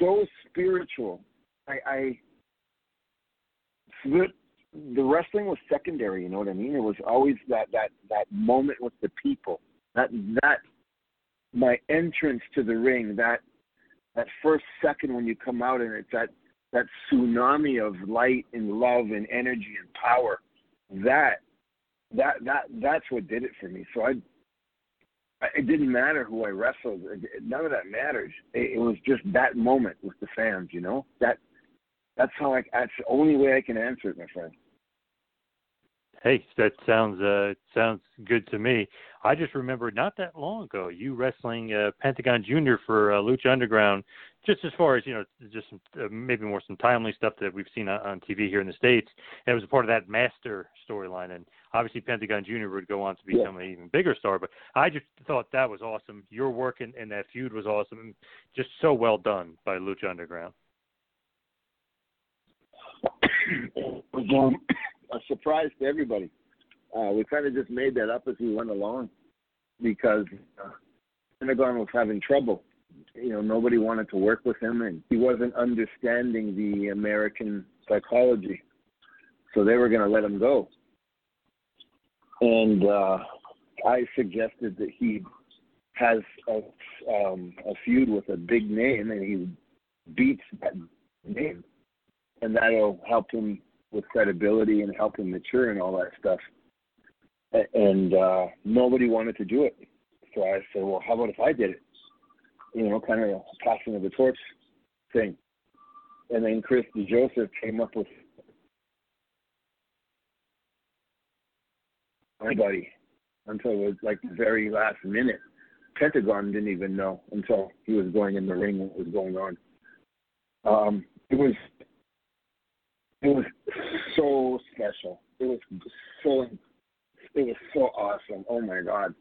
so spiritual. I, I the wrestling was secondary. You know what I mean? It was always that that that moment with the people. That that my entrance to the ring. That that first second when you come out and it's that that tsunami of light and love and energy and power. That that that that's what did it for me. So I. It didn't matter who I wrestled. None of that matters. It, it was just that moment with the fans. You know that. That's how I. That's the only way I can answer it, my friend. Hey, that sounds uh sounds good to me. I just remember not that long ago you wrestling uh, Pentagon Junior for uh, Lucha Underground. Just as far as you know, just some, uh, maybe more some timely stuff that we've seen on, on TV here in the states. And it was a part of that master storyline, and obviously Pentagon Junior would go on to become an even bigger star. But I just thought that was awesome. Your work in, in that feud was awesome, and just so well done by Lucha Underground. um, a surprise to everybody. Uh, we kind of just made that up as we went along because uh, Pentagon was having trouble. You know, nobody wanted to work with him, and he wasn't understanding the American psychology. So they were going to let him go. And uh, I suggested that he has a, um, a feud with a big name, and he beats that name and that'll help him with credibility and help him mature and all that stuff. And uh, nobody wanted to do it, So I said, well, how about if I did it? You know, kind of a passing of the torch thing. And then Chris DeJoseph came up with anybody until it was like the very last minute. Pentagon didn't even know until he was going in the ring what was going on. Um, it was it was so special. It was so it was so awesome. Oh my god.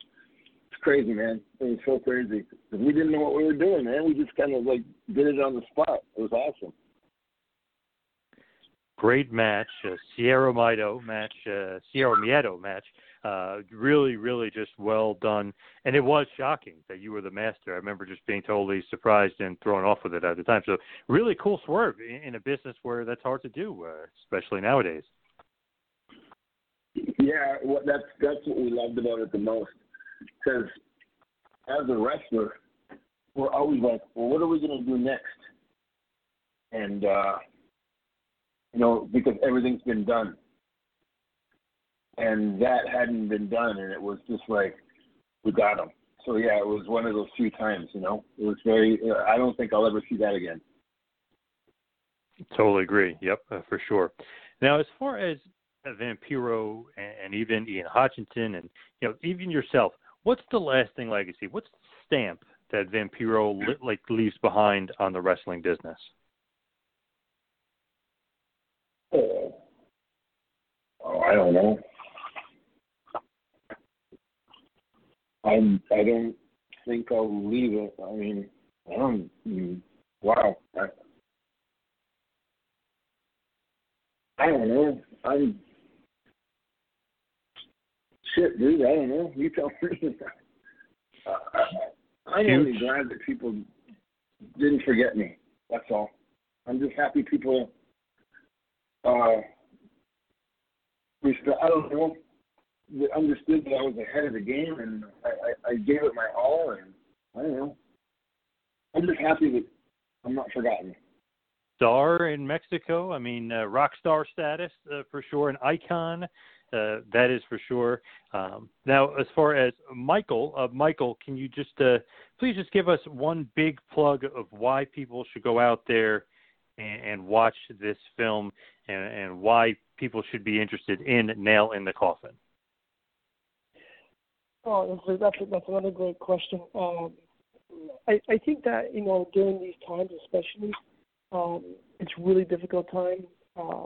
It's crazy, man. It was so crazy. We didn't know what we were doing, man. We just kind of like did it on the spot. It was awesome. Great match, uh, Cero Miedo match, uh, Cero Miedo match. Uh, really, really just well done. And it was shocking that you were the master. I remember just being totally surprised and thrown off with it at the time. So really cool swerve in, a business where that's hard to do, uh, especially nowadays. Yeah, well, that's that's what we loved about it the most. Because as a wrestler, we're always like, well, what are we going to do next? And uh, you know, because everything's been done, and that hadn't been done, and it was just like we got them. So yeah, it was one of those few times. You know, it was very. Uh, I don't think I'll ever see that again. Totally agree. Yep, uh, for sure. Now, as far as Vampiro and, and even Ian Hutchinson and you know even yourself, what's the lasting legacy? What's the stamp that Vampiro li- like leaves behind on the wrestling business? Oh, oh I don't know. I'm. I don't think I'll leave it. I mean, I don't. mm, Wow. I, I don't know. I'm. Shit, dude. I don't know. You tell me. uh, I'm only glad that people didn't forget me. That's all. I'm just happy people. Uh, respe- I don't know. Understood that I was ahead of the game, and I, I, I gave it my all, and I don't know. I'm just happy that I'm not forgotten. Star in Mexico. I mean, uh, rock star status uh, for sure, an icon. Uh, that is for sure. Um, now, as far as Michael, uh, Michael, can you just uh, please just give us one big plug of why people should go out there and, and watch this film, and, and why people should be interested in Nail in the Coffin? Oh, that's that's, another great question. Um, I I think that you know during these times, especially, um, it's really difficult time uh,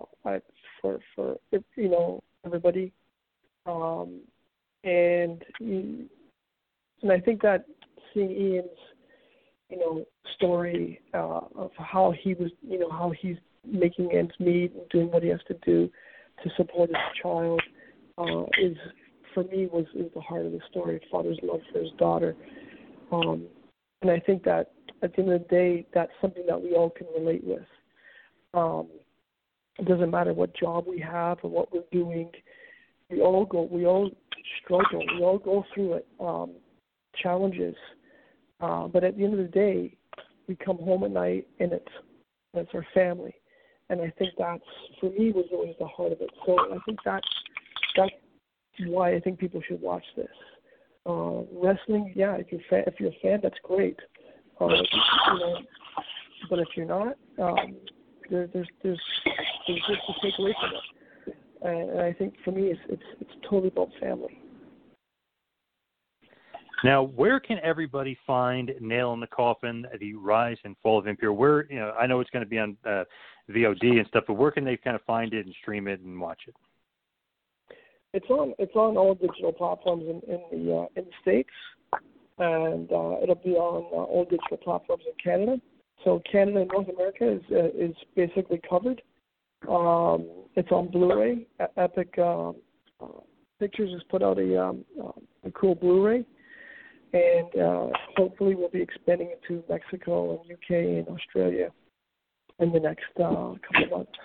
for for you know everybody, um, and and I think that seeing Ian's you know story uh, of how he was you know how he's making ends meet and doing what he has to do to support his child uh, is for me was is the heart of the story. Father's love for his daughter, um, and I think that at the end of the day, that's something that we all can relate with. Um, it doesn't matter what job we have or what we're doing. We all go. We all struggle. We all go through it. Um, challenges, uh, but at the end of the day, we come home at night and it's and it's our family. And I think that's for me was always the heart of it. So I think that's that's why I think people should watch this. Uh, wrestling, yeah, if you're fa- if you're a fan, that's great. Uh, you know, but if you're not, um, there, there's there's there's just to take away from it. And, I think for me, it's it's it's totally about family. Now, where can everybody find Nail in the Coffin, the rise and fall of Vampiro? Where you know, I know it's going to be on uh, VOD and stuff, but where can they kind of find it and stream it and watch it? It's on it's on all digital platforms in, in the uh, in the states, and uh, it'll be on uh, all digital platforms in Canada. So Canada and North America is uh, is basically covered. Um, it's on Blu-ray. Epic um, uh, Pictures has put out a um, uh, a cool Blu-ray, and uh, hopefully we'll be expanding it to Mexico and UK and Australia in the next uh, couple of months.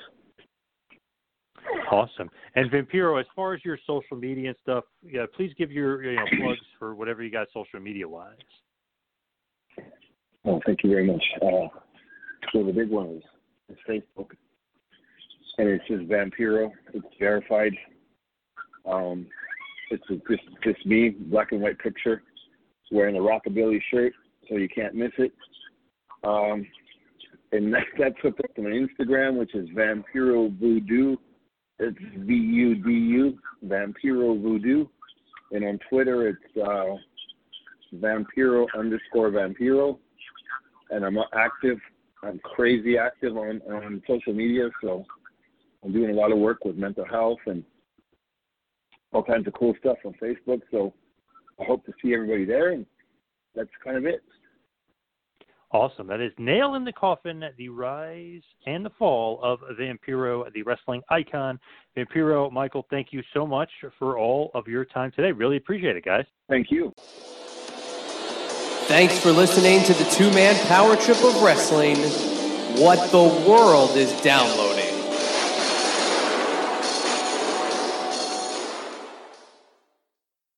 Awesome. And Vampiro, as far as your social media and stuff, yeah, please give your you know plugs for whatever you got social media wise. Oh, thank you very much. Uh, so the big one is, is Facebook, and it's just Vampiro. It's verified. Um, it's just just me, black and white picture. wearing a rockabilly shirt, so you can't miss it. Um, and that, that's hooked up to my Instagram, which is Vampiro Vudu. It's V U D U, Vampiro Vudu. And on Twitter, it's uh, Vampiro underscore Vampiro. And I'm active. I'm crazy active on, on social media, so I'm doing a lot of work with mental health and all kinds of cool stuff on Facebook. So I hope to see everybody there, and that's kind of it. Awesome. That is Nail in the Coffin, the rise and the fall of Vampiro, the wrestling icon. Vampiro, Michael, thank you so much for all of your time today. Really appreciate it, guys. Thank you. Thanks for listening to the two man power trip of wrestling. What the world is downloading.